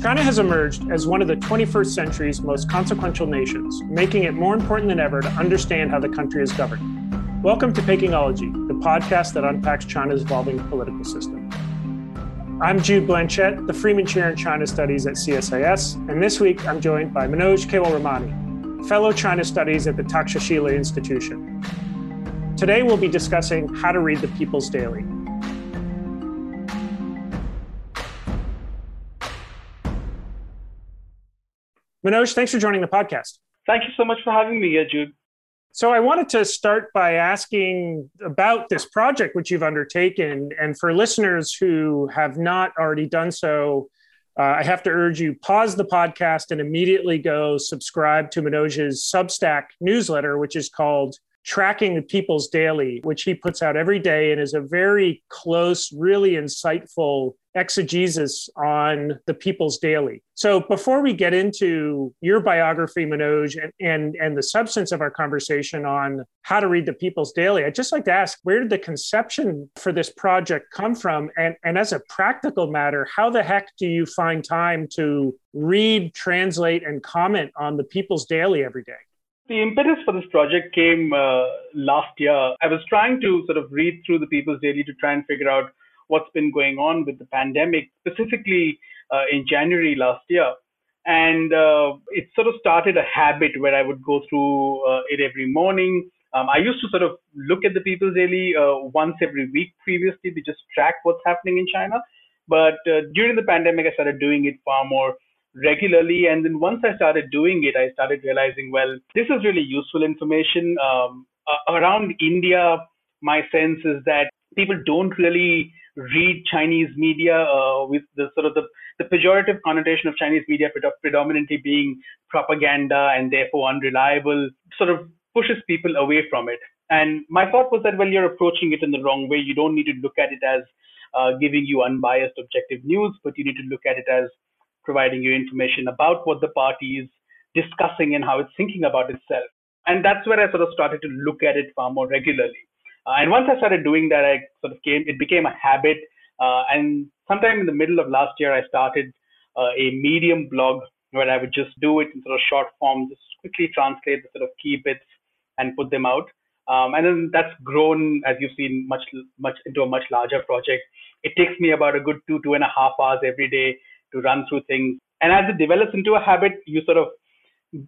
China has emerged as one of the 21st century's most consequential nations, making it more important than ever to understand how the country is governed. Welcome to Pekingology, the podcast that unpacks China's evolving political system. I'm Jude Blanchette, the Freeman Chair in China Studies at CSIS, and this week I'm joined by Manoj Kewalramani, Fellow China Studies at the Takshashila Institution. Today we'll be discussing how to read the People's Daily, Manoj, thanks for joining the podcast. Thank you so much for having me here, Jude. So, I wanted to start by asking about this project which you've undertaken. And for listeners who have not already done so, uh, I have to urge you pause the podcast and immediately go subscribe to Manoj's Substack newsletter, which is called Tracking the People's Daily, which he puts out every day and is a very close, really insightful exegesis on the People's Daily. So before we get into your biography, Manoj, and, and, and the substance of our conversation on how to read the People's Daily, I'd just like to ask where did the conception for this project come from? And, and as a practical matter, how the heck do you find time to read, translate, and comment on the People's Daily every day? The impetus for this project came uh, last year. I was trying to sort of read through the People's Daily to try and figure out what's been going on with the pandemic, specifically uh, in January last year. And uh, it sort of started a habit where I would go through uh, it every morning. Um, I used to sort of look at the People's Daily uh, once every week previously to just track what's happening in China. But uh, during the pandemic, I started doing it far more regularly. And then once I started doing it, I started realizing, well, this is really useful information. Um, around India, my sense is that people don't really read Chinese media uh, with the sort of the, the pejorative connotation of Chinese media predominantly being propaganda and therefore unreliable, sort of pushes people away from it. And my thought was that, well, you're approaching it in the wrong way. You don't need to look at it as uh, giving you unbiased, objective news, but you need to look at it as providing you information about what the party is discussing and how it's thinking about itself. And that's where I sort of started to look at it far more regularly. Uh, and once I started doing that, I sort of came, it became a habit. Uh, and sometime in the middle of last year, I started uh, a Medium blog where I would just do it in sort of short form, just quickly translate the sort of key bits and put them out. Um, and then that's grown, as you've seen, much much into a much larger project. It takes me about a good two two and a half hours every day to run through things. And as it develops into a habit, you sort of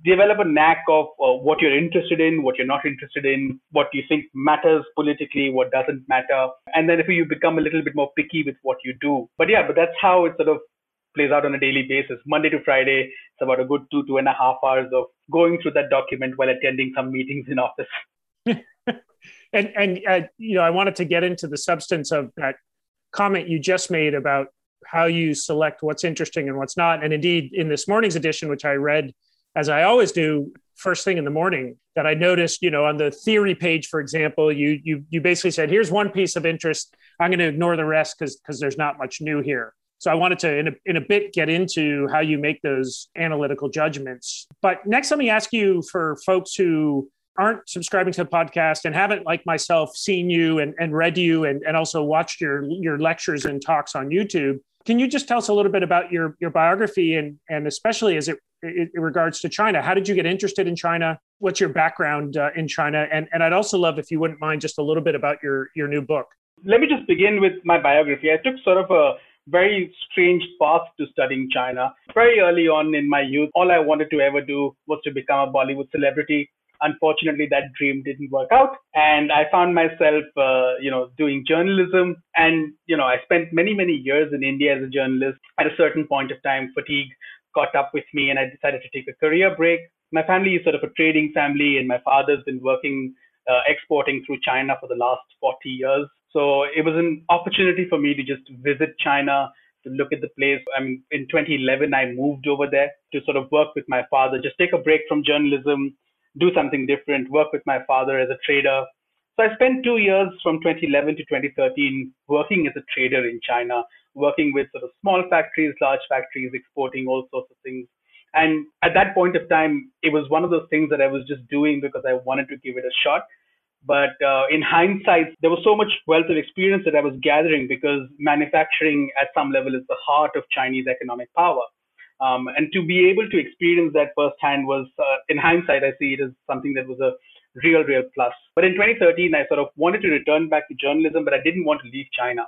develop a knack of uh, what you're interested in, what you're not interested in, what you think matters politically, what doesn't matter. And then if you become a little bit more picky with what you do. But yeah, but that's how it sort of plays out on a daily basis. Monday to Friday, it's about a good two, two and a half hours of going through that document while attending some meetings in office. and and uh, you know, I wanted to get into the substance of that comment you just made about how you select what's interesting and what's not. And indeed, in this morning's edition, which I read as I always do first thing in the morning, that I noticed, you know, on the theory page, for example, you you you basically said, here's one piece of interest. I'm going to ignore the rest because because there's not much new here. So I wanted to, in a, in a bit, get into how you make those analytical judgments. But next, let me ask you for folks who aren't subscribing to the podcast and haven't, like myself, seen you and, and read you and, and also watched your, your lectures and talks on YouTube. Can you just tell us a little bit about your, your biography and, and especially as it in, regards to China. How did you get interested in China? What's your background uh, in China? And, and I'd also love if you wouldn't mind just a little bit about your, your new book. Let me just begin with my biography. I took sort of a very strange path to studying China. Very early on in my youth, all I wanted to ever do was to become a Bollywood celebrity. Unfortunately, that dream didn't work out, and I found myself, uh, you know, doing journalism. And you know, I spent many, many years in India as a journalist. At a certain point of time, fatigue caught up with me and I decided to take a career break. My family is sort of a trading family, and my father's been working uh, exporting through China for the last 40 years. So it was an opportunity for me to just visit China, to look at the place. I mean, in 2011, I moved over there to sort of work with my father, just take a break from journalism, do something different, work with my father as a trader. So I spent two years from 2011 to 2013 working as a trader in China, working with sort of small factories, large factories, exporting all sorts of things. And at that point of time, it was one of those things that I was just doing because I wanted to give it a shot. But uh, in hindsight, there was so much wealth of experience that I was gathering because manufacturing at some level is the heart of Chinese economic power. Um, and to be able to experience that firsthand was, uh, in hindsight, I see it as something that was a real, real plus. But in 2013, I sort of wanted to return back to journalism, but I didn't want to leave China.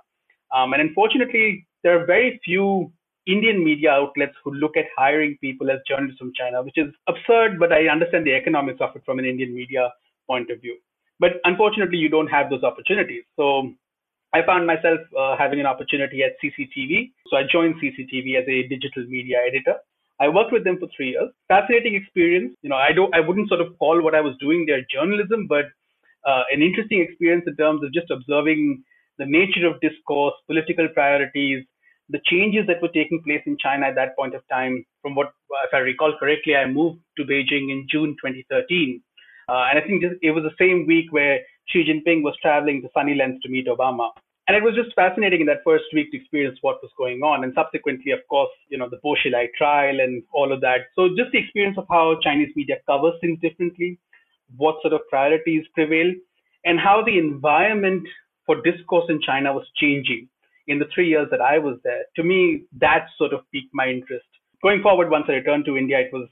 Um, and unfortunately, there are very few Indian media outlets who look at hiring people as journalists from China, which is absurd, but I understand the economics of it from an Indian media point of view. But unfortunately, you don't have those opportunities. So I found myself uh, having an opportunity at CCTV. So I joined CCTV as a digital media editor. I worked with them for three years. Fascinating experience. You know, I don't, I wouldn't sort of call what I was doing there journalism, but uh, an interesting experience in terms of just observing the nature of discourse, political priorities, the changes that were taking place in China at that point of time. From what, if I recall correctly, I moved to Beijing in June 2013. Uh, and I think it was the same week where Xi Jinping was traveling to Sunnylands to meet Obama. And it was just fascinating in that first week to experience what was going on. And subsequently, of course, you know, the Bo Xilai trial and all of that. So just the experience of how Chinese media covers things differently, what sort of priorities prevail, and how the environment for discourse in China was changing in the three years that I was there. To me, that sort of piqued my interest. Going forward, once I returned to India, it was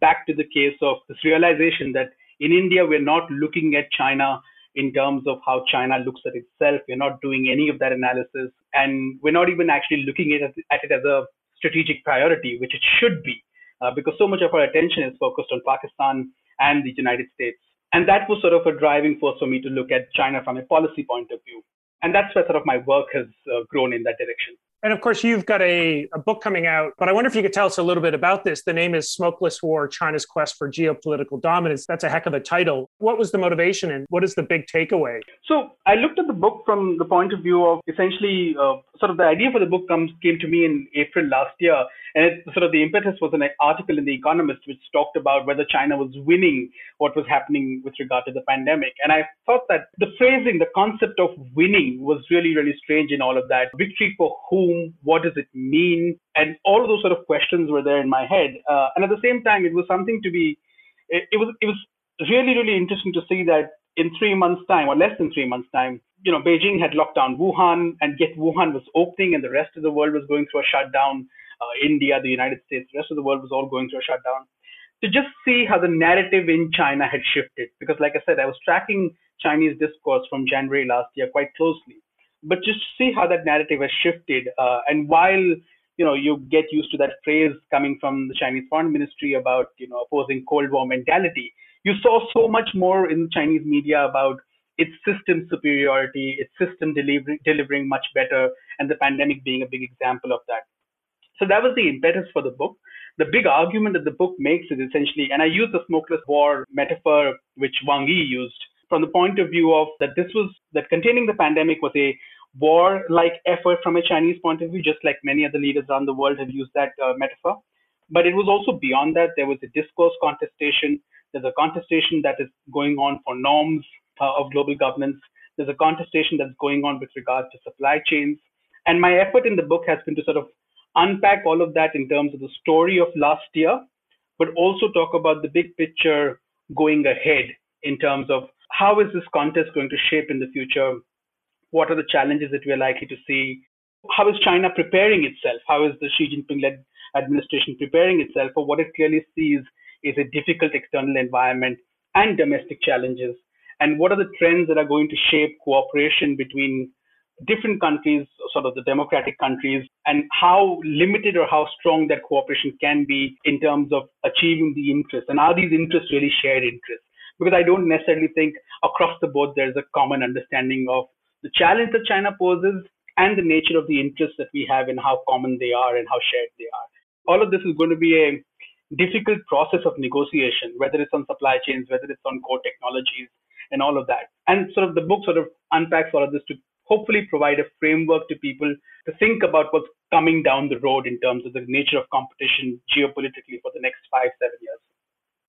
back to the case of this realization that in India, we're not looking at China in terms of how China looks at itself. We're not doing any of that analysis. And we're not even actually looking at it, at it as a strategic priority, which it should be, uh, because so much of our attention is focused on Pakistan and the United States. And that was sort of a driving force for me to look at China from a policy point of view. And that's where sort of my work has uh, grown in that direction. And of course, you've got a, a book coming out, but I wonder if you could tell us a little bit about this. The name is Smokeless War China's Quest for Geopolitical Dominance. That's a heck of a title. What was the motivation and what is the big takeaway? So, I looked at the book from the point of view of essentially uh, sort of the idea for the book comes came to me in April last year. And it, sort of the impetus was an article in The Economist which talked about whether China was winning what was happening with regard to the pandemic. And I thought that the phrasing, the concept of winning was really, really strange in all of that. Victory for whom? What does it mean? And all of those sort of questions were there in my head. Uh, and at the same time, it was something to be, it, it was, it was really, really interesting to see that in three months' time, or less than three months' time, you know, Beijing had locked down Wuhan, and yet Wuhan was opening, and the rest of the world was going through a shutdown. Uh, India, the United States, the rest of the world was all going through a shutdown. To just see how the narrative in China had shifted, because, like I said, I was tracking Chinese discourse from January last year quite closely, but just see how that narrative has shifted. Uh, and while you know you get used to that phrase coming from the Chinese Foreign Ministry about you know opposing Cold War mentality, you saw so much more in Chinese media about its system superiority, its system delivery, delivering much better, and the pandemic being a big example of that. So that was the impetus for the book. The big argument that the book makes is essentially, and I use the smokeless war metaphor which Wang Yi used from the point of view of that this was that containing the pandemic was a war-like effort from a Chinese point of view, just like many other leaders around the world have used that uh, metaphor. But it was also beyond that. There was a discourse contestation. There's a contestation that is going on for norms uh, of global governance. There's a contestation that's going on with regard to supply chains. And my effort in the book has been to sort of unpack all of that in terms of the story of last year, but also talk about the big picture going ahead in terms of how is this contest going to shape in the future? What are the challenges that we are likely to see? How is China preparing itself? How is the Xi Jinping led administration preparing itself for what it clearly sees is a difficult external environment and domestic challenges? And what are the trends that are going to shape cooperation between different countries, sort of the democratic countries, and how limited or how strong that cooperation can be in terms of achieving the interests? And are these interests really shared interests? Because I don't necessarily think across the board there's a common understanding of the challenge that China poses and the nature of the interests that we have and how common they are and how shared they are. All of this is going to be a difficult process of negotiation, whether it's on supply chains, whether it's on core technologies, and all of that. And sort of the book sort of unpacks all of this to hopefully provide a framework to people to think about what's coming down the road in terms of the nature of competition geopolitically for the next five, seven years.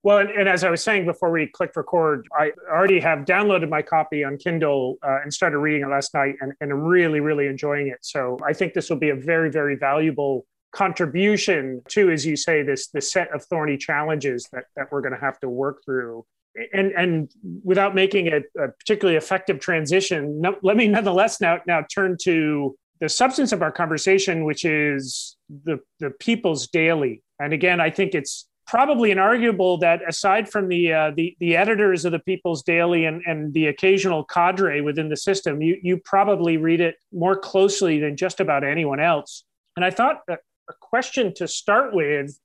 Well, and, and, as I was saying before we clicked record, I already have downloaded my copy on Kindle uh, and started reading it last night and, and I'm really, really enjoying it. So I think this will be a very, very valuable contribution to, as you say, this, this set of thorny challenges that, that we're going to have to work through and and without making a, a particularly effective transition, no, let me nonetheless now now turn to the substance of our conversation, which is the the People's Daily. And again, I think it's probably inarguable that aside from the uh, the, the editors of the People's Daily and, and the occasional cadre within the system, you you probably read it more closely than just about anyone else. And I thought a question to start with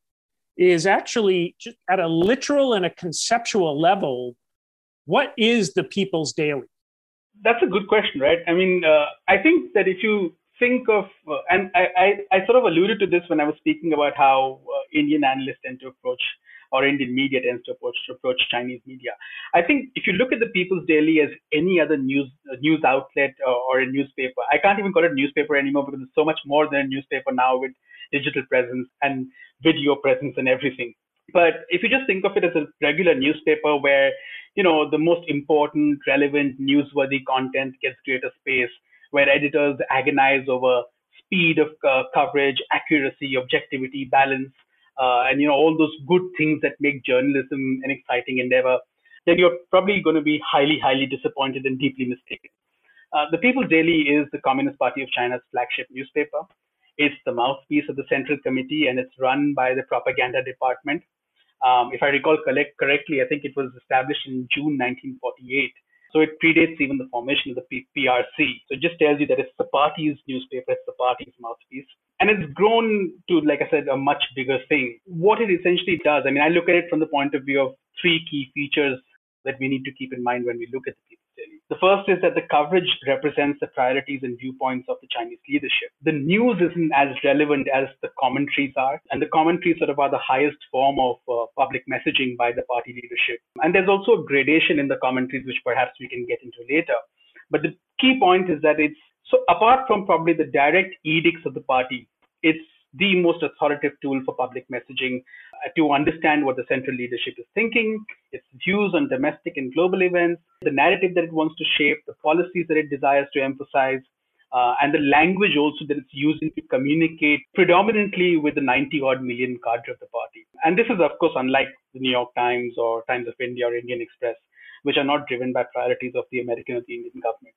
is actually just at a literal and a conceptual level, what is the People's Daily? That's a good question, right? I mean, uh, I think that if you think of, uh, and I, I, I, sort of alluded to this when I was speaking about how uh, Indian analysts tend to approach, or Indian media tends to approach, to approach Chinese media. I think if you look at the People's Daily as any other news uh, news outlet or, or a newspaper, I can't even call it a newspaper anymore because it's so much more than a newspaper now with digital presence and video presence and everything. But if you just think of it as a regular newspaper where, you know, the most important, relevant, newsworthy content gets greater space, where editors agonize over speed of uh, coverage, accuracy, objectivity, balance, uh, and you know all those good things that make journalism an exciting endeavor, then you're probably going to be highly, highly disappointed and deeply mistaken. Uh, the People's Daily is the Communist Party of China's flagship newspaper. It's the mouthpiece of the Central Committee, and it's run by the propaganda department. Um, if I recall collect, correctly, I think it was established in June 1948. So it predates even the formation of the P- PRC. So it just tells you that it's the party's newspaper, it's the party's mouthpiece. And it's grown to, like I said, a much bigger thing. What it essentially does, I mean, I look at it from the point of view of three key features that we need to keep in mind when we look at the Daily. The first is that the coverage represents the priorities and viewpoints of the Chinese leadership. The news isn't as relevant as the commentaries are, and the commentaries sort of are the highest form of uh, public messaging by the party leadership. And there's also a gradation in the commentaries, which perhaps we can get into later. But the key point is that it's so apart from probably the direct edicts of the party, it's the most authoritative tool for public messaging uh, to understand what the central leadership is thinking, its views on domestic and global events, the narrative that it wants to shape, the policies that it desires to emphasize, uh, and the language also that it's using to communicate predominantly with the 90 odd million cadre of the party. And this is, of course, unlike the New York Times or Times of India or Indian Express, which are not driven by priorities of the American or the Indian government.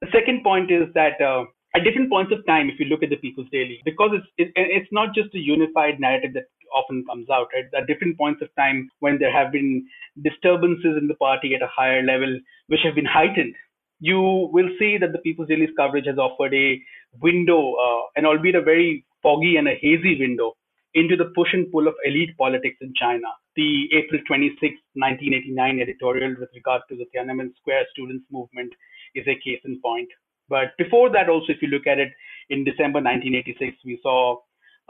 The second point is that uh, at different points of time, if you look at the People's Daily, because it's it, it's not just a unified narrative that often comes out, right? At different points of time when there have been disturbances in the party at a higher level, which have been heightened, you will see that the People's Daily's coverage has offered a window, uh, and albeit a very foggy and a hazy window, into the push and pull of elite politics in China. The April 26, 1989 editorial with regard to the Tiananmen Square students' movement is a case in point. But before that, also, if you look at it, in December 1986, we saw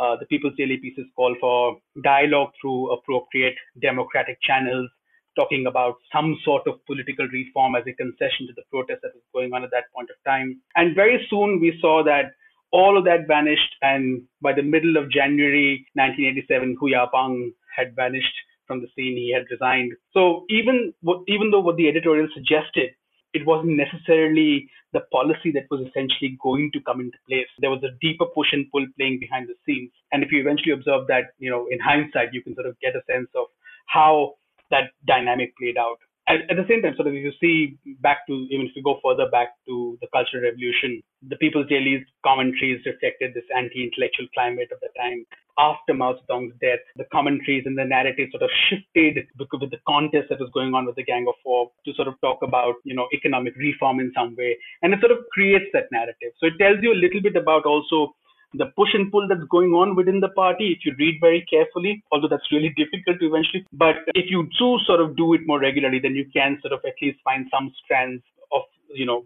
uh, the People's Daily pieces call for dialogue through appropriate democratic channels, talking about some sort of political reform as a concession to the protest that was going on at that point of time. And very soon we saw that all of that vanished, and by the middle of January 1987, Hu Yaobang had vanished from the scene. He had resigned. So even even though what the editorial suggested it wasn't necessarily the policy that was essentially going to come into place. There was a deeper push and pull playing behind the scenes. And if you eventually observe that, you know, in hindsight, you can sort of get a sense of how that dynamic played out at, at, the same time, sort of if you see back to even if you go further back to the Cultural Revolution, the People's Daily's commentaries reflected this anti-intellectual climate of the time. After Mao Zedong's death, the commentaries and the narrative sort of shifted because of the contest that was going on with the Gang of Four to sort of talk about you know economic reform in some way, and it sort of creates that narrative. So it tells you a little bit about also the push and pull that's going on within the party if you read very carefully, although that's really difficult eventually. But if you do sort of do it more regularly, then you can sort of at least find some strands of, you know,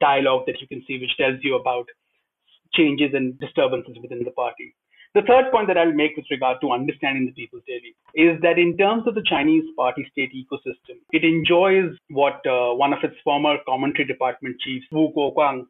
dialogue that you can see which tells you about changes and disturbances within the party. The third point that I'll make with regard to understanding the People's Daily is that in terms of the Chinese party state ecosystem, it enjoys what uh, one of its former commentary department chiefs, Wu Guoguang,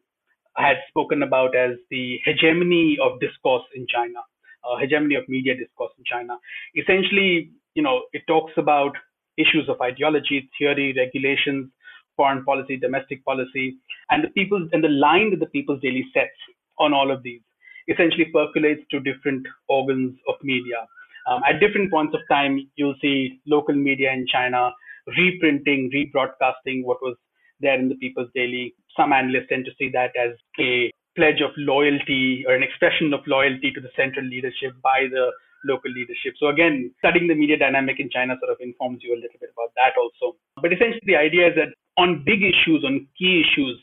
had spoken about as the hegemony of discourse in China, uh, hegemony of media discourse in China. Essentially, you know, it talks about issues of ideology, theory, regulations, foreign policy, domestic policy, and the people and the line that the People's Daily sets on all of these essentially percolates to different organs of media. Um, at different points of time, you'll see local media in China reprinting, rebroadcasting what was there in the People's Daily. Some analysts tend to see that as a pledge of loyalty or an expression of loyalty to the central leadership by the local leadership. So again, studying the media dynamic in China sort of informs you a little bit about that also. But essentially the idea is that on big issues, on key issues,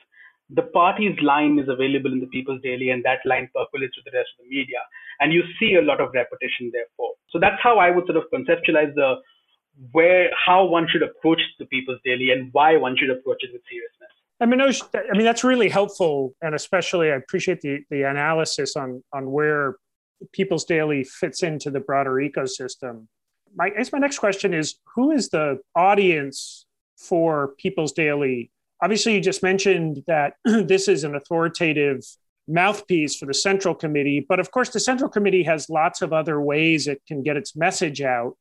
the party's line is available in the People's Daily and that line percolates to the rest of the media. And you see a lot of repetition therefore. So that's how I would sort of conceptualize the where how one should approach the People's Daily and why one should approach it with seriousness. I mean, I mean that's really helpful, and especially I appreciate the the analysis on on where People's Daily fits into the broader ecosystem. My, I guess my next question is: Who is the audience for People's Daily? Obviously, you just mentioned that this is an authoritative mouthpiece for the Central Committee, but of course, the Central Committee has lots of other ways it can get its message out,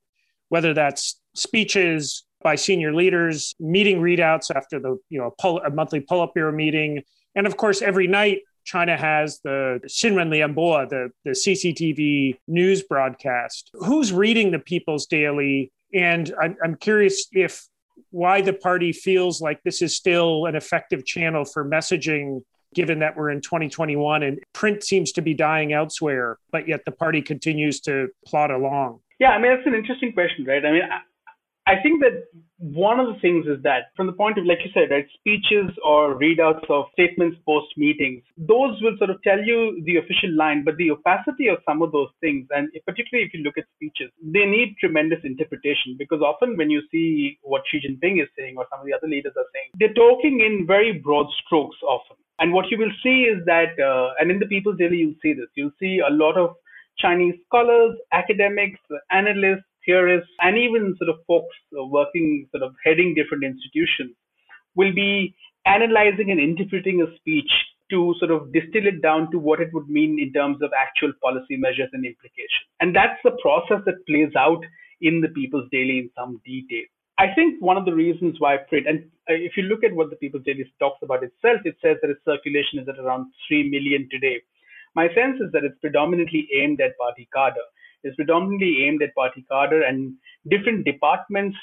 whether that's speeches, by senior leaders, meeting readouts after the you know pull, a monthly Politburo meeting, and of course every night China has the Xinwen Lianbo, the, the CCTV news broadcast. Who's reading the People's Daily? And I'm, I'm curious if why the party feels like this is still an effective channel for messaging given that we're in 2021 and print seems to be dying elsewhere, but yet the party continues to plod along? Yeah, I mean, that's an interesting question, right? I mean, I think that one of the things is that from the point of, like you said, right, speeches or readouts of statements post meetings, those will sort of tell you the official line, but the opacity of some of those things, and particularly if you look at speeches, they need tremendous interpretation because often when you see what Xi Jinping is saying or some of the other leaders are saying, they're talking in very broad strokes often. And what you will see is that, uh, and in the People's Daily, you'll see this, you'll see a lot of Chinese scholars, academics, analysts, theorists, and even sort of folks working, sort of heading different institutions will be analyzing and interpreting a speech to sort of distill it down to what it would mean in terms of actual policy measures and implications. And that's the process that plays out in the People's Daily in some detail. I think one of the reasons why print, and uh, if you look at what the People's Daily talks about itself, it says that its circulation is at around 3 million today. My sense is that it's predominantly aimed at party cadre is predominantly aimed at party cadre and different departments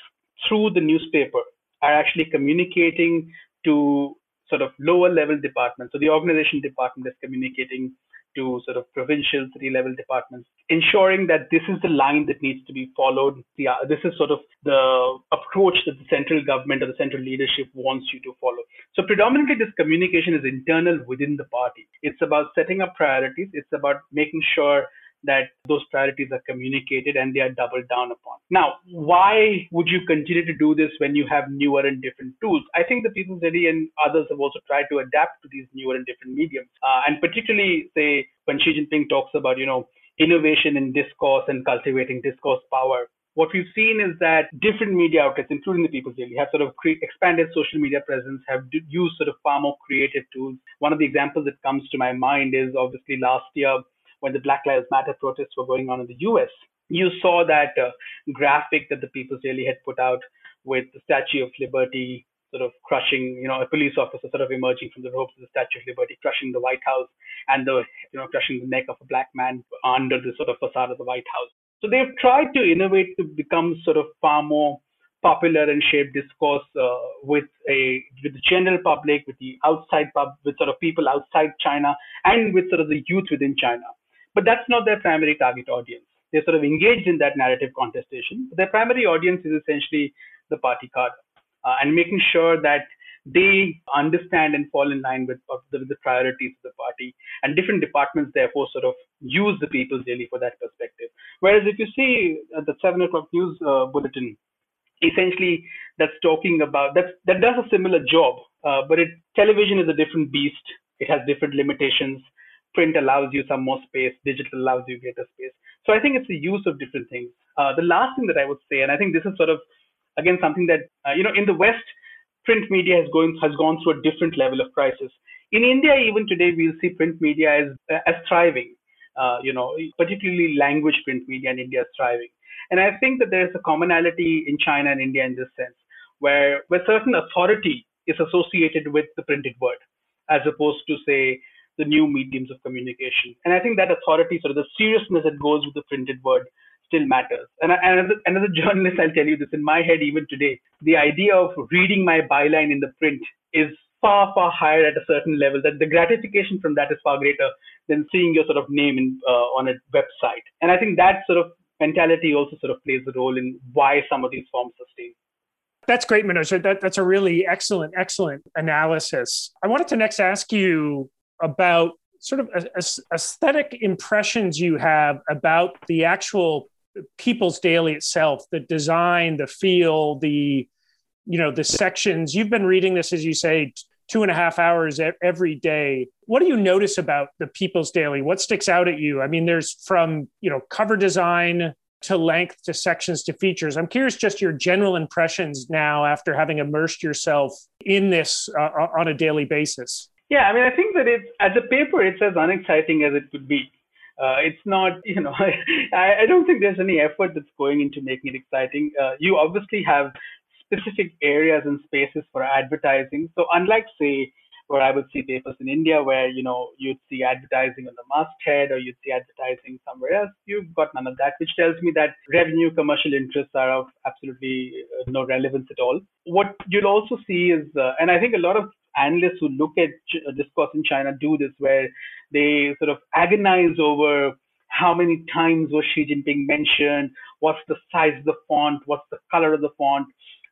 through the newspaper are actually communicating to sort of lower level departments. So the organization department is communicating to sort of provincial three level departments, ensuring that this is the line that needs to be followed. Yeah, this is sort of the approach that the central government or the central leadership wants you to follow. So predominantly this communication is internal within the party. It's about setting up priorities. It's about making sure that those priorities are communicated and they are doubled down upon. Now, why would you continue to do this when you have newer and different tools? I think the People's Daily and others have also tried to adapt to these newer and different mediums. Uh, and particularly, say, when Xi Jinping talks about, you know, innovation in discourse and cultivating discourse power, what we've seen is that different media outlets, including the People's Daily, have sort of cre- expanded social media presence, have d- used sort of far more creative tools. One of the examples that comes to my mind is obviously last year when the Black Lives Matter protests were going on in the US, you saw that uh, graphic that the People's Daily had put out with the Statue of Liberty sort of crushing, you know, a police officer sort of emerging from the ropes of the Statue of Liberty, crushing the White House and the, you know, crushing the neck of a black man under the sort of facade of the White House. So they've tried to innovate to become sort of far more popular and shape discourse uh, with a with the general public, with the outside pub, with sort of people outside China, and with sort of the youth within China. But that's not their primary target audience. They're sort of engaged in that narrative contestation. Their primary audience is essentially the party card uh, and making sure that they understand and fall in line with, the, with the priorities of the party. And different departments, therefore, sort of use the People's Daily for that perspective. Whereas if you see uh, the 7 o'clock news uh, bulletin, essentially that's talking about that's that does a similar job uh, but it television is a different beast it has different limitations print allows you some more space, digital allows you greater space. So I think it's the use of different things. Uh, the last thing that I would say, and I think this is sort of again something that uh, you know in the West, print media has going has gone through a different level of crisis. In India, even today, we'll see print media as as thriving. Uh, you know, particularly language print media in India is thriving. And I think that there's a commonality in China and India in this sense, where where certain authority is associated with the printed word, as opposed to say the new mediums of communication. And I think that authority, sort of the seriousness that goes with the printed word, still matters. And, and as, a, and as a journalist, I'll tell you this in my head, even today, the idea of reading my byline in the print is far, far higher at a certain level. That the gratification from that is far greater than seeing your sort of name in, uh, on a website. And I think that sort of mentality also sort of plays a role in why some of these forms sustain. That's great, Manoj. That, that's a really excellent, excellent analysis. I wanted to next ask you about sort of aesthetic impressions you have about the actual people's daily itself the design the feel the you know the sections. You've been reading this as you say two and a half hours every day. What do you notice about the people's daily? What sticks out at you? I mean there's from you know cover design to length to sections to features. I'm curious just your general impressions now after having immersed yourself in this uh, on a daily basis yeah i mean i think that it's as a paper it's as unexciting as it could be uh, it's not, you know, I, I, don't think there's any effort that's going into making it exciting. Uh, you obviously have specific areas and spaces for advertising. So unlike, say, where I would see papers in India where, you know, you'd see advertising on the masthead or you'd see advertising somewhere else, you've got none of that, which tells me that revenue commercial interests are of absolutely uh, no relevance at all. What you'll also see is, uh, and I think a lot of analysts who look at discourse in China do this, where they sort of agonize over how many times was Xi Jinping mentioned, what's the size of the font, what's the color of the font.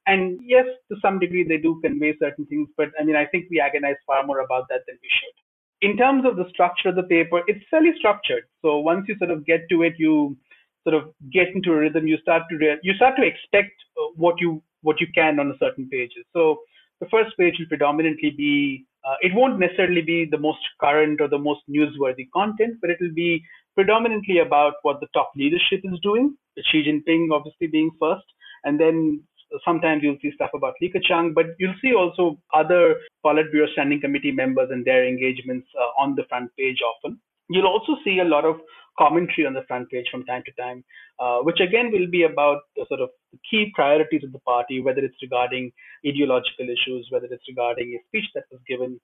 And yes, to some degree, they do convey certain things, but I mean, I think we agonize far more about that than we should. In terms of the structure of the paper, it's fairly structured. So once you sort of get to it, you sort of get into a rhythm. You start to re- you start to expect uh, what you what you can on a certain pages. So the first page will predominantly be, uh, it won't necessarily be the most current or the most newsworthy content, but it will be predominantly about what the top leadership is doing, Xi Jinping obviously being first, and then sometimes you'll see stuff about Li Keqiang, but you'll see also other Politburo Standing Committee members and their engagements uh, on the front page often. You'll also see a lot of commentary on the front page from time to time, uh, which again will be about the sort of key priorities of the party, whether it's regarding ideological issues, whether it's regarding a speech that was given,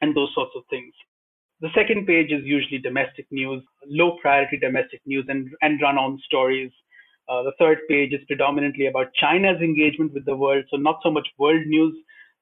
and those sorts of things. The second page is usually domestic news, low priority domestic news, and, and run on stories. Uh, the third page is predominantly about China's engagement with the world, so not so much world news,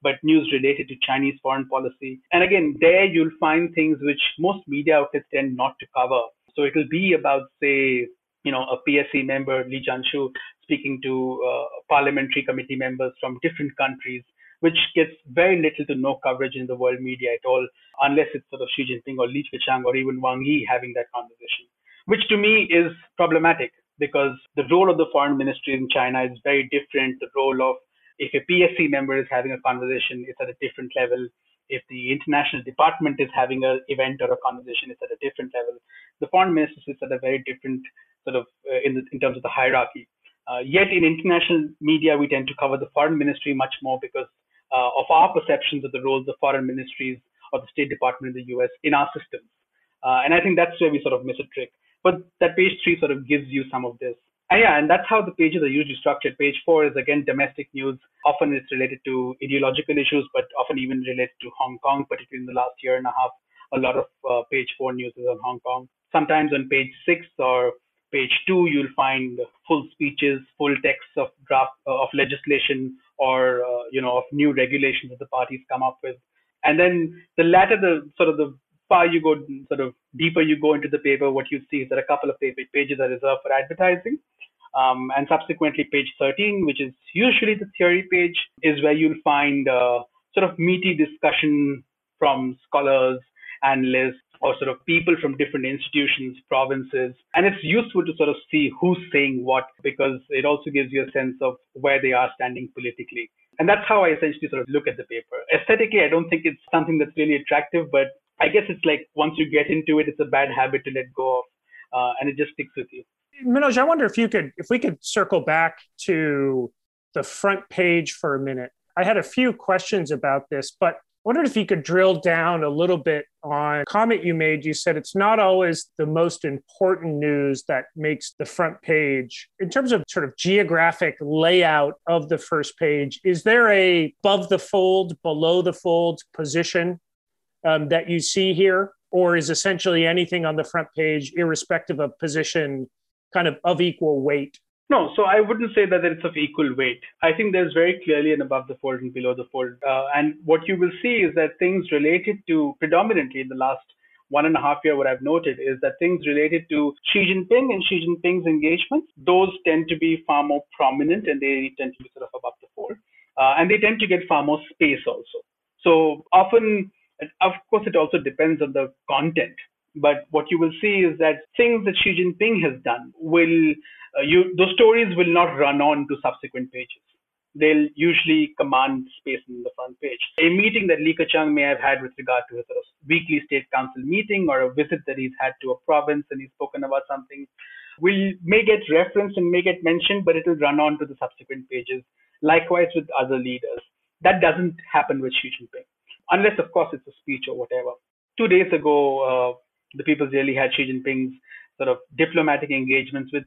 but news related to Chinese foreign policy. And again, there you'll find things which most media outlets tend not to cover. So it'll be about, say, you know, a PSC member, Li Zhanshu, speaking to uh, parliamentary committee members from different countries, which gets very little to no coverage in the world media at all, unless it's sort of Xi Jinping or Li Keqiang or even Wang Yi having that conversation, which to me is problematic because the role of the foreign ministry in China is very different. The role of if a PSC member is having a conversation, it's at a different level if the international department is having an event or a conversation, it's at a different level. The foreign minister sits at a very different sort of uh, in, the, in terms of the hierarchy. Uh, yet in international media, we tend to cover the foreign ministry much more because uh, of our perceptions of the roles of foreign ministries or the State Department in the US in our systems. Uh, and I think that's where we sort of miss a trick. But that page three sort of gives you some of this. And yeah, and that's how the pages are usually structured. Page four is again domestic news. Often it's related to ideological issues, but often even related to Hong Kong, particularly in the last year and a half. A lot of uh, page four news is on Hong Kong. Sometimes on page six or page two, you'll find full speeches, full texts of draft uh, of legislation or uh, you know of new regulations that the parties come up with. And then the latter, the sort of the far you go, sort of deeper you go into the paper, what you see is that a couple of pages are reserved for advertising. Um, and subsequently, page 13, which is usually the theory page, is where you'll find uh, sort of meaty discussion from scholars, analysts, or sort of people from different institutions, provinces. And it's useful to sort of see who's saying what because it also gives you a sense of where they are standing politically. And that's how I essentially sort of look at the paper. Aesthetically, I don't think it's something that's really attractive, but I guess it's like once you get into it, it's a bad habit to let go of, uh, and it just sticks with you. Manoj, I wonder if you could, if we could circle back to the front page for a minute. I had a few questions about this, but wondered if you could drill down a little bit on a comment you made. You said it's not always the most important news that makes the front page. In terms of sort of geographic layout of the first page, is there a above the fold, below the fold position um, that you see here? Or is essentially anything on the front page, irrespective of position, kind of of equal weight No, so I wouldn't say that it's of equal weight. I think there's very clearly an above the fold and below the fold. Uh, and what you will see is that things related to predominantly in the last one and a half year, what I've noted is that things related to Xi Jinping and Xi Jinping's engagements, those tend to be far more prominent and they tend to be sort of above the fold. Uh, and they tend to get far more space also. So often, of course, it also depends on the content. But what you will see is that things that Xi Jinping has done will, uh, you, those stories will not run on to subsequent pages they'll usually command space in the front page. A meeting that Li Keqiang may have had with regard to a sort of weekly state council meeting or a visit that he's had to a province and he's spoken about something will may get referenced and may get mentioned, but it'll run on to the subsequent pages. Likewise with other leaders. That doesn't happen with Xi Jinping, unless of course it's a speech or whatever. Two days ago, uh, the People's Daily had Xi Jinping's sort of diplomatic engagements with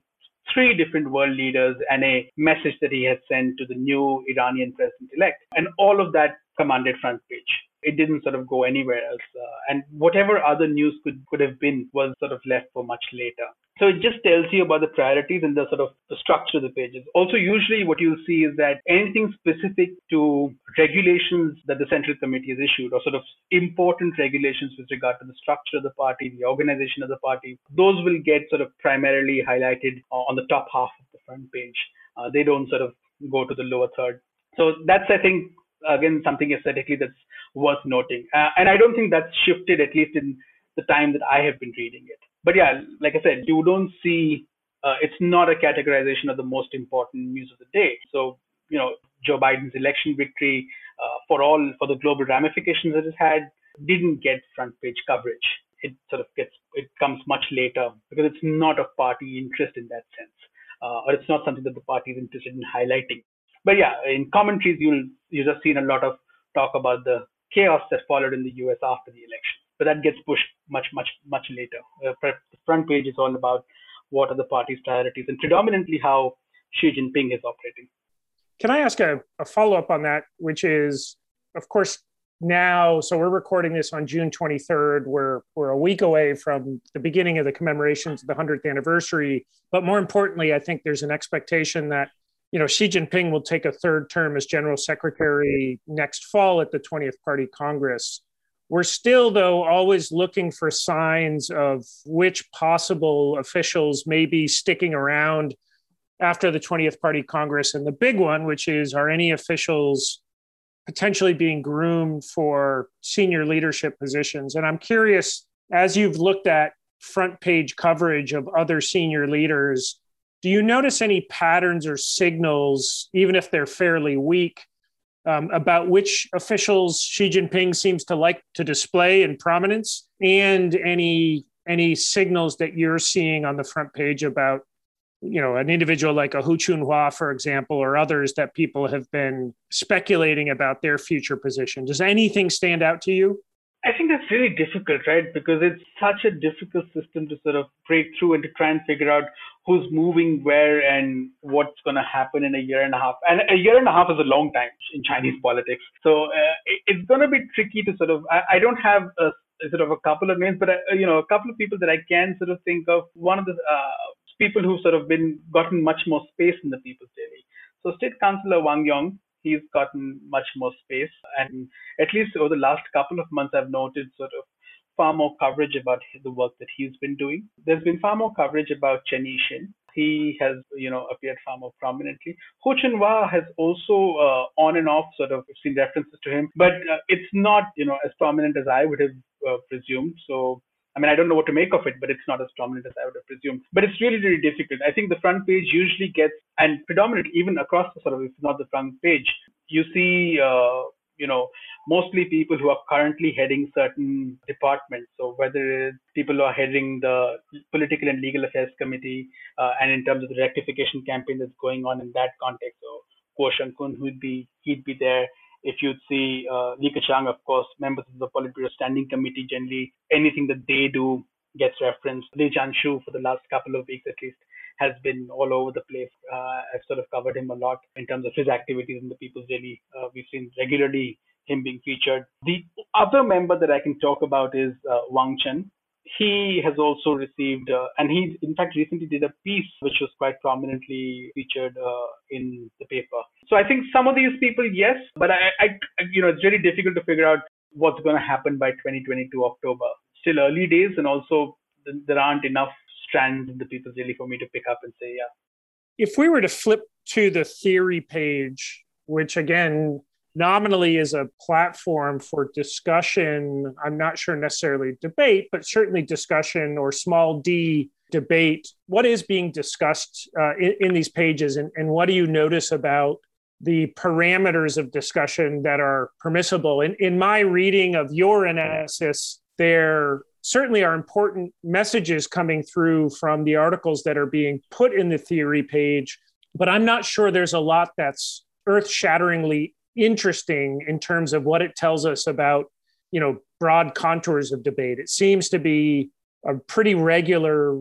three different world leaders and a message that he had sent to the new Iranian president elect. And all of that commanded front page. It didn't sort of go anywhere else. Uh, and whatever other news could, could have been was sort of left for much later. So it just tells you about the priorities and the sort of structure of the pages. Also, usually what you'll see is that anything specific to regulations that the Central Committee has issued or sort of important regulations with regard to the structure of the party, the organization of the party, those will get sort of primarily highlighted on the top half of the front page. Uh, they don't sort of go to the lower third. So that's, I think, again, something aesthetically that's worth noting. Uh, and I don't think that's shifted, at least in the time that I have been reading it but yeah, like I said, you don't see uh, it's not a categorization of the most important news of the day. So you know, Joe Biden's election victory uh, for all for the global ramifications that it had didn't get front page coverage. It sort of gets it comes much later because it's not of party interest in that sense, uh, or it's not something that the party is interested in highlighting. But yeah, in commentaries you'll you just seen a lot of talk about the chaos that followed in the U.S. after the election but that gets pushed much, much, much later. Uh, the front page is all about what are the party's priorities and predominantly how Xi Jinping is operating. Can I ask a, a follow up on that, which is, of course, now, so we're recording this on June 23rd. We're, we're a week away from the beginning of the commemorations of the 100th anniversary. But more importantly, I think there's an expectation that you know, Xi Jinping will take a third term as general secretary next fall at the 20th Party Congress. We're still, though, always looking for signs of which possible officials may be sticking around after the 20th Party Congress. And the big one, which is are any officials potentially being groomed for senior leadership positions? And I'm curious, as you've looked at front page coverage of other senior leaders, do you notice any patterns or signals, even if they're fairly weak, um, about which officials Xi Jinping seems to like to display in prominence, and any any signals that you're seeing on the front page about you know an individual like a Hu Chunhua, for example, or others that people have been speculating about their future position. Does anything stand out to you? I think that's really difficult, right? Because it's such a difficult system to sort of break through and to try and figure out who's moving where and what's going to happen in a year and a half. And a year and a half is a long time in Chinese politics. So uh, it's going to be tricky to sort of, I, I don't have a sort of a couple of names, but, uh, you know, a couple of people that I can sort of think of. One of the uh, people who've sort of been gotten much more space in the People's Daily. So State Councillor Wang Yong, he's gotten much more space. And at least over the last couple of months, I've noted sort of far more coverage about the work that he's been doing. There's been far more coverage about Chen Yixin. He has, you know, appeared far more prominently. Ho Hu Chunhua has also uh, on and off sort of seen references to him, but uh, it's not, you know, as prominent as I would have uh, presumed. So I mean, I don't know what to make of it, but it's not as prominent as I would have presumed. But it's really, really difficult. I think the front page usually gets, and predominant even across the sort of, if not the front page, you see, uh, you know, mostly people who are currently heading certain departments. So whether people who are heading the political and legal affairs committee, uh, and in terms of the rectification campaign that's going on in that context, so Guo Shengkun, who'd be, he'd be there if you'd see uh, Li Keqiang, of course, members of the Politburo Standing Committee, generally anything that they do gets referenced. Li Zhanshu, for the last couple of weeks at least, has been all over the place. Uh, I've sort of covered him a lot in terms of his activities in the People's Daily. Uh, we've seen regularly him being featured. The other member that I can talk about is uh, Wang Chen. He has also received, uh, and he in fact recently did a piece which was quite prominently featured uh, in the paper. So I think some of these people, yes, but I, I, you know, it's really difficult to figure out what's going to happen by 2022 October. Still early days, and also there aren't enough strands in the People's Daily for me to pick up and say, yeah. If we were to flip to the theory page, which again nominally is a platform for discussion. I'm not sure necessarily debate, but certainly discussion or small d debate. What is being discussed uh, in, in, these pages, and, and what do you notice about the parameters of discussion that are permissible? In, in my reading of your analysis, there certainly are important messages coming through from the articles that are being put in the theory page, but I'm not sure there's a lot that's earth shatteringly interesting in terms of what it tells us about you know broad contours of debate. It seems to be a pretty regular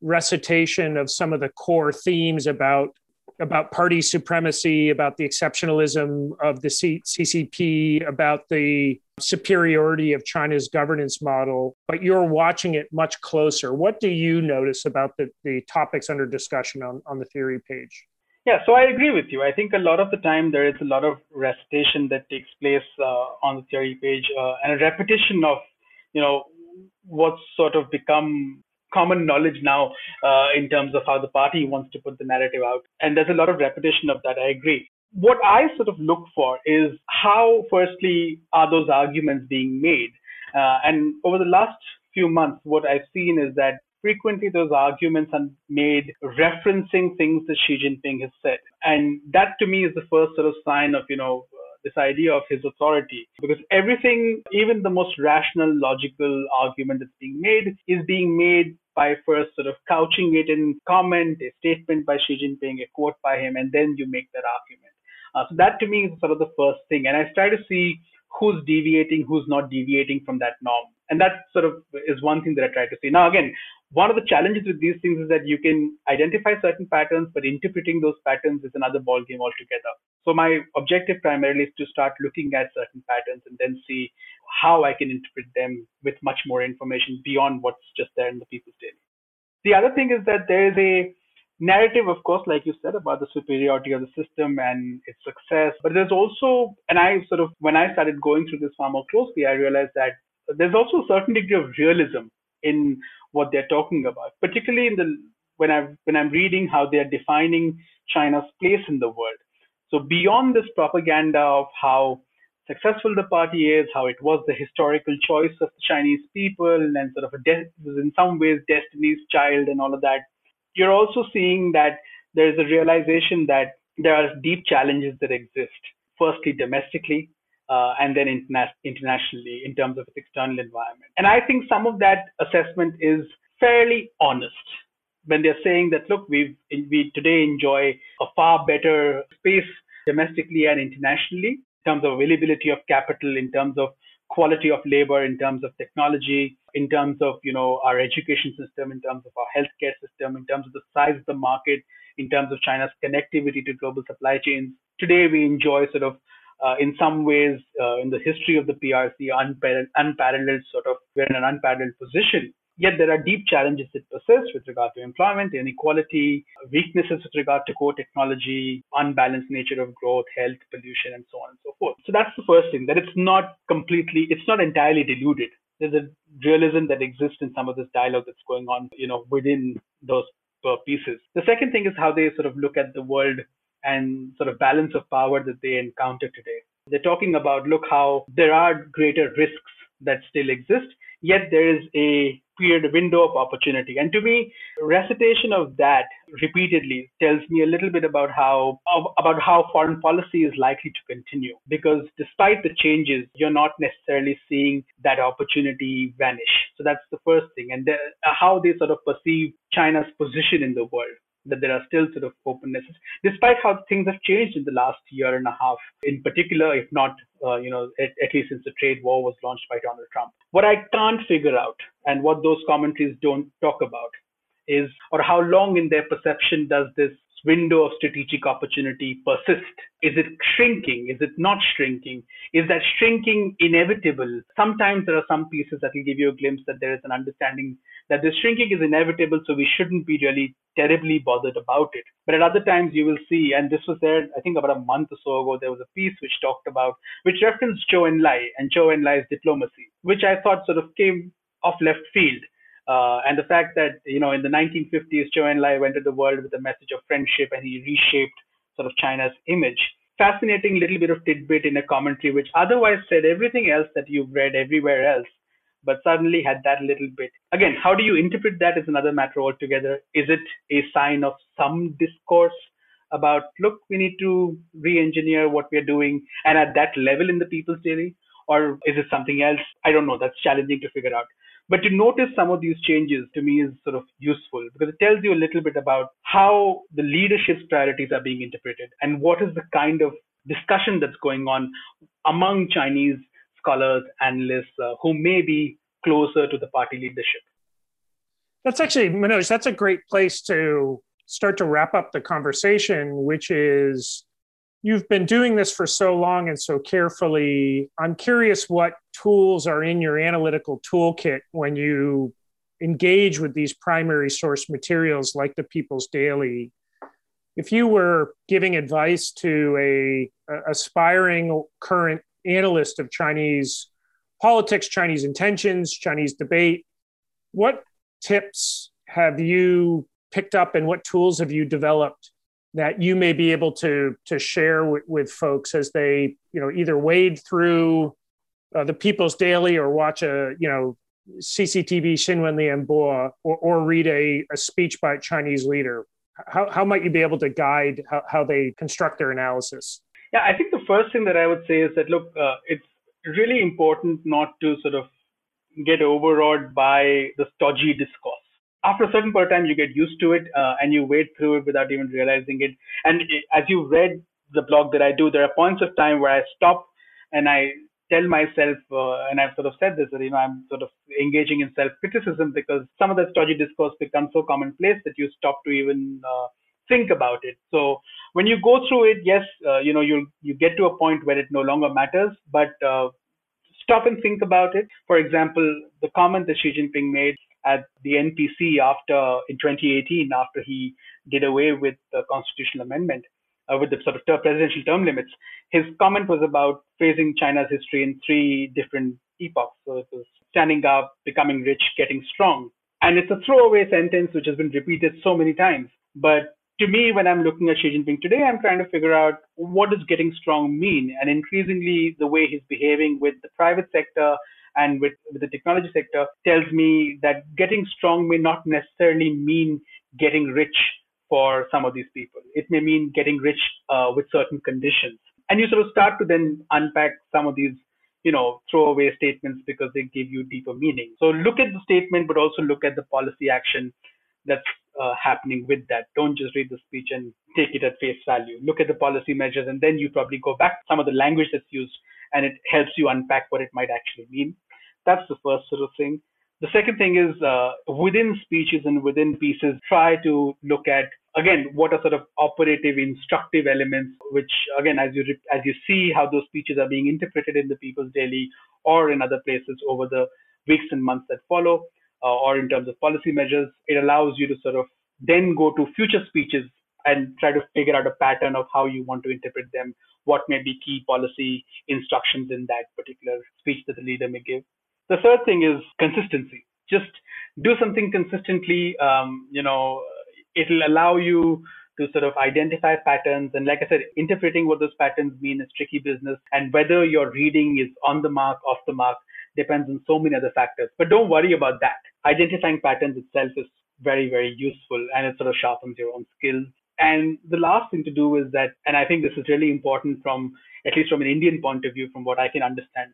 recitation of some of the core themes about about party supremacy about the exceptionalism of the ccp about the superiority of china's governance model but you're watching it much closer. What do you notice about the, the topics under discussion on, on the theory page yeah, so I agree with you. I think a lot of the time there is a lot of recitation that takes place uh, on the theory page uh, and a repetition of, you know, what's sort of become common knowledge now uh, in terms of how the party wants to put the narrative out. And there's a lot of repetition of that. I agree. What I sort of look for is how, firstly, are those arguments being made? Uh, and over the last few months, what I've seen is that frequently those arguments are made referencing things that Xi Jinping has said. And that to me is the first sort of sign of, you know, this idea of his authority. Because everything, even the most rational, logical argument that's being made, is being made by first sort of couching it in comment, a statement by Xi Jinping, a quote by him, and then you make that argument. Uh, so that to me is sort of the first thing. And I try to see who's deviating, who's not deviating from that norm. And that sort of is one thing that I try to see. Now, again, one of the challenges with these things is that you can identify certain patterns, but interpreting those patterns is another ballgame altogether. So my objective primarily is to start looking at certain patterns and then see how I can interpret them with much more information beyond what's just there in the People's Daily. The other thing is that there is a narrative, of course, like you said, about the superiority of the system and its success. But there's also, and I sort of, when I started going through this far more closely, I realized that there's also a certain degree of realism in what they're talking about, particularly in the when I when I'm reading how they're defining China's place in the world. So beyond this propaganda of how successful the party is, how it was the historical choice of the Chinese people, and sort of a de- in some ways destiny's child and all of that, you're also seeing that there's a realization that there are deep challenges that exist. Firstly, domestically, uh, and then interna- internationally in terms of its external environment. And I think some of that assessment is fairly honest when they're saying that look, we we today enjoy a far better space domestically and internationally in terms of availability of capital, in terms of quality of labor, in terms of technology, in terms of you know our education system, in terms of our healthcare system, in terms of the size of the market, in terms of China's connectivity to global supply chains. Today we enjoy sort of uh, in some ways, uh, in the history of the PRC, unparalleled, unparalleled sort of, we're in an unparalleled position. Yet there are deep challenges that persist with regard to employment, inequality, weaknesses with regard to core technology, unbalanced nature of growth, health, pollution, and so on and so forth. So that's the first thing, that it's not completely, it's not entirely deluded. There's a realism that exists in some of this dialogue that's going on, you know, within those uh, pieces. The second thing is how they sort of look at the world and sort of balance of power that they encounter today. They're talking about look how there are greater risks that still exist, yet there is a period window of opportunity. And to me, recitation of that repeatedly tells me a little bit about how about how foreign policy is likely to continue. Because despite the changes, you're not necessarily seeing that opportunity vanish. So that's the first thing, and the, how they sort of perceive China's position in the world that there are still sort of opennesses, despite how things have changed in the last year and a half, in particular, if not, uh, you know, at, at, least since the trade war was launched by Donald Trump. What I can't figure out, and what those commentaries don't talk about, is or how long in their perception does this window of strategic opportunity persist? Is it shrinking? Is it not shrinking? Is that shrinking inevitable? Sometimes there are some pieces that will give you a glimpse that there is an understanding that this shrinking is inevitable, so we shouldn't be really terribly bothered about it. But at other times, you will see, and this was there, I think about a month or so ago, there was a piece which talked about, which referenced Zhou Enlai and Zhou Enlai's diplomacy, which I thought sort of came off left field uh, and the fact that, you know, in the 1950s, Zhou Enlai went to the world with a message of friendship and he reshaped sort of China's image. Fascinating little bit of tidbit in a commentary, which otherwise said everything else that you've read everywhere else, but suddenly had that little bit. Again, how do you interpret that is another matter altogether. Is it a sign of some discourse about, look, we need to re engineer what we're doing and at that level in the People's Daily? Or is it something else? I don't know. That's challenging to figure out. But to notice some of these changes to me is sort of useful because it tells you a little bit about how the leadership's priorities are being interpreted and what is the kind of discussion that's going on among Chinese scholars, analysts uh, who may be closer to the party leadership. That's actually, Manoj, that's a great place to start to wrap up the conversation, which is you've been doing this for so long and so carefully. I'm curious what tools are in your analytical toolkit when you engage with these primary source materials like the People's Daily. If you were giving advice to a, a aspiring current analyst of Chinese politics, Chinese intentions, Chinese debate, what tips have you picked up and what tools have you developed that you may be able to to share with, with folks as they you know either wade through uh, the People's Daily or watch a you know CCTV Xinwen Lianbo or, or read a, a speech by a Chinese leader. How, how might you be able to guide how, how they construct their analysis? Yeah, I think the first thing that I would say is that look, uh, it's really important not to sort of get overawed by the stodgy discourse after a certain point of time, you get used to it uh, and you wade through it without even realizing it. And as you read the blog that I do, there are points of time where I stop and I tell myself, uh, and I've sort of said this, that you know I'm sort of engaging in self-criticism because some of that stodgy discourse becomes so commonplace that you stop to even uh, think about it. So when you go through it, yes, uh, you know you you get to a point where it no longer matters, but uh, stop and think about it. For example, the comment that Xi Jinping made at the NPC after in 2018 after he did away with the constitutional amendment uh, with the sort of ter- presidential term limits. His comment was about phrasing China's history in three different epochs. So it was standing up, becoming rich, getting strong. And it's a throwaway sentence which has been repeated so many times. But to me, when I'm looking at Xi Jinping today, I'm trying to figure out what does getting strong mean? And increasingly, the way he's behaving with the private sector and with, with the technology sector tells me that getting strong may not necessarily mean getting rich for some of these people. It may mean getting rich uh, with certain conditions. And you sort of start to then unpack some of these, you know, throwaway statements because they give you deeper meaning. So look at the statement, but also look at the policy action that's uh, happening with that. Don't just read the speech and take it at face value. Look at the policy measures, and then you probably go back to some of the language that's used and it helps you unpack what it might actually mean. That's the first sort of thing. The second thing is uh, within speeches and within pieces, try to look at again what are sort of operative, instructive elements. Which again, as you as you see how those speeches are being interpreted in the People's Daily or in other places over the weeks and months that follow, uh, or in terms of policy measures, it allows you to sort of then go to future speeches and try to figure out a pattern of how you want to interpret them, what may be key policy instructions in that particular speech that the leader may give. The third thing is consistency. Just do something consistently. Um, you know, it'll allow you to sort of identify patterns. And like I said, interpreting what those patterns mean is tricky business. And whether your reading is on the mark, off the mark, depends on so many other factors. But don't worry about that. Identifying patterns itself is very, very useful and it sort of sharpens your own skills. And the last thing to do is that, and I think this is really important from, at least from an Indian point of view, from what I can understand,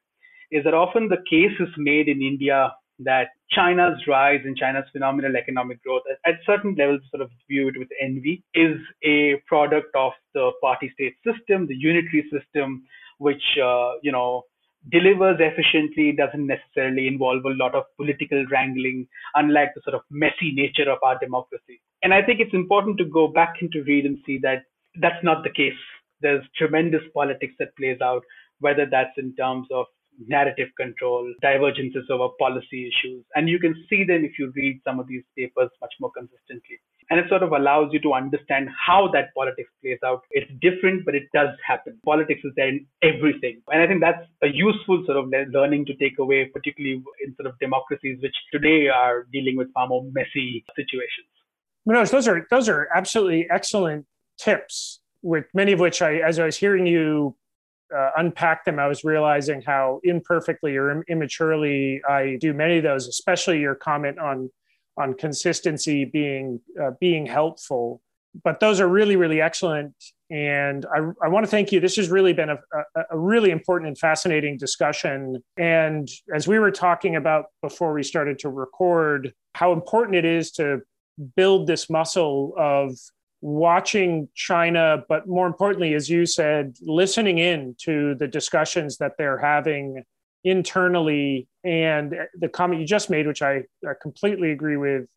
is that often the case is made in India that China's rise and China's phenomenal economic growth, at, at certain levels, sort of viewed with envy, is a product of the party-state system, the unitary system, which uh, you know delivers efficiently, doesn't necessarily involve a lot of political wrangling, unlike the sort of messy nature of our democracy. And I think it's important to go back into read and see that that's not the case. There's tremendous politics that plays out, whether that's in terms of narrative control, divergences over policy issues. And you can see them if you read some of these papers much more consistently. And it sort of allows you to understand how that politics plays out. It's different, but it does happen. Politics is there in everything. And I think that's a useful sort of learning to take away, particularly in sort of democracies, which today are dealing with far more messy situations. Manoj, those are those are absolutely excellent tips. With many of which I, as I was hearing you uh, unpack them, I was realizing how imperfectly or Im- immaturely I do many of those, especially your comment on on consistency being uh, being helpful. But those are really, really excellent. And I, I want to thank you. This has really been a, a, a really important and fascinating discussion. And as we were talking about before we started to record, how important it is to build this muscle of watching China, but more importantly, as you said, listening in to the discussions that they're having internally. And the comment you just made, which I, I completely agree with,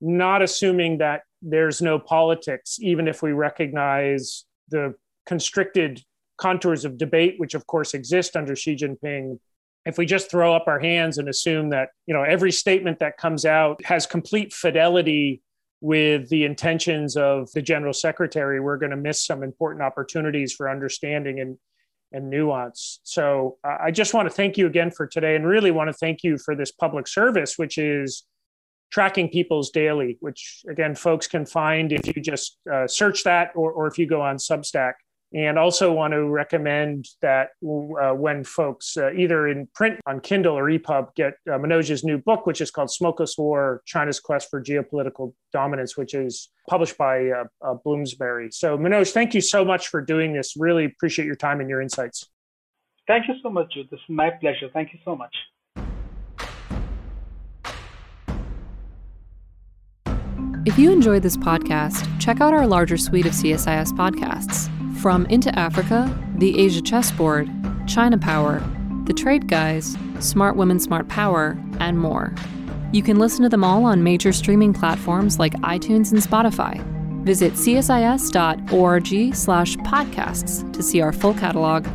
not assuming that there's no politics, even if we recognize the constricted contours of debate, which of course exist under Xi Jinping. If we just throw up our hands and assume that you know every statement that comes out has complete fidelity with the intentions of the general secretary, we're going to miss some important opportunities for understanding and, and nuance. So I just want to thank you again for today and really want to thank you for this public service, which is tracking people's daily, which again, folks can find if you just uh, search that or, or if you go on Substack. And also want to recommend that uh, when folks uh, either in print on Kindle or EPUB get uh, Manoj's new book, which is called Smokeless War China's Quest for Geopolitical Dominance, which is published by uh, uh, Bloomsbury. So, Manoj, thank you so much for doing this. Really appreciate your time and your insights. Thank you so much, Jude. This is my pleasure. Thank you so much. If you enjoyed this podcast, check out our larger suite of CSIS podcasts. From Into Africa, The Asia Chessboard, China Power, The Trade Guys, Smart Women Smart Power, and more. You can listen to them all on major streaming platforms like iTunes and Spotify. Visit csis.org/podcasts to see our full catalog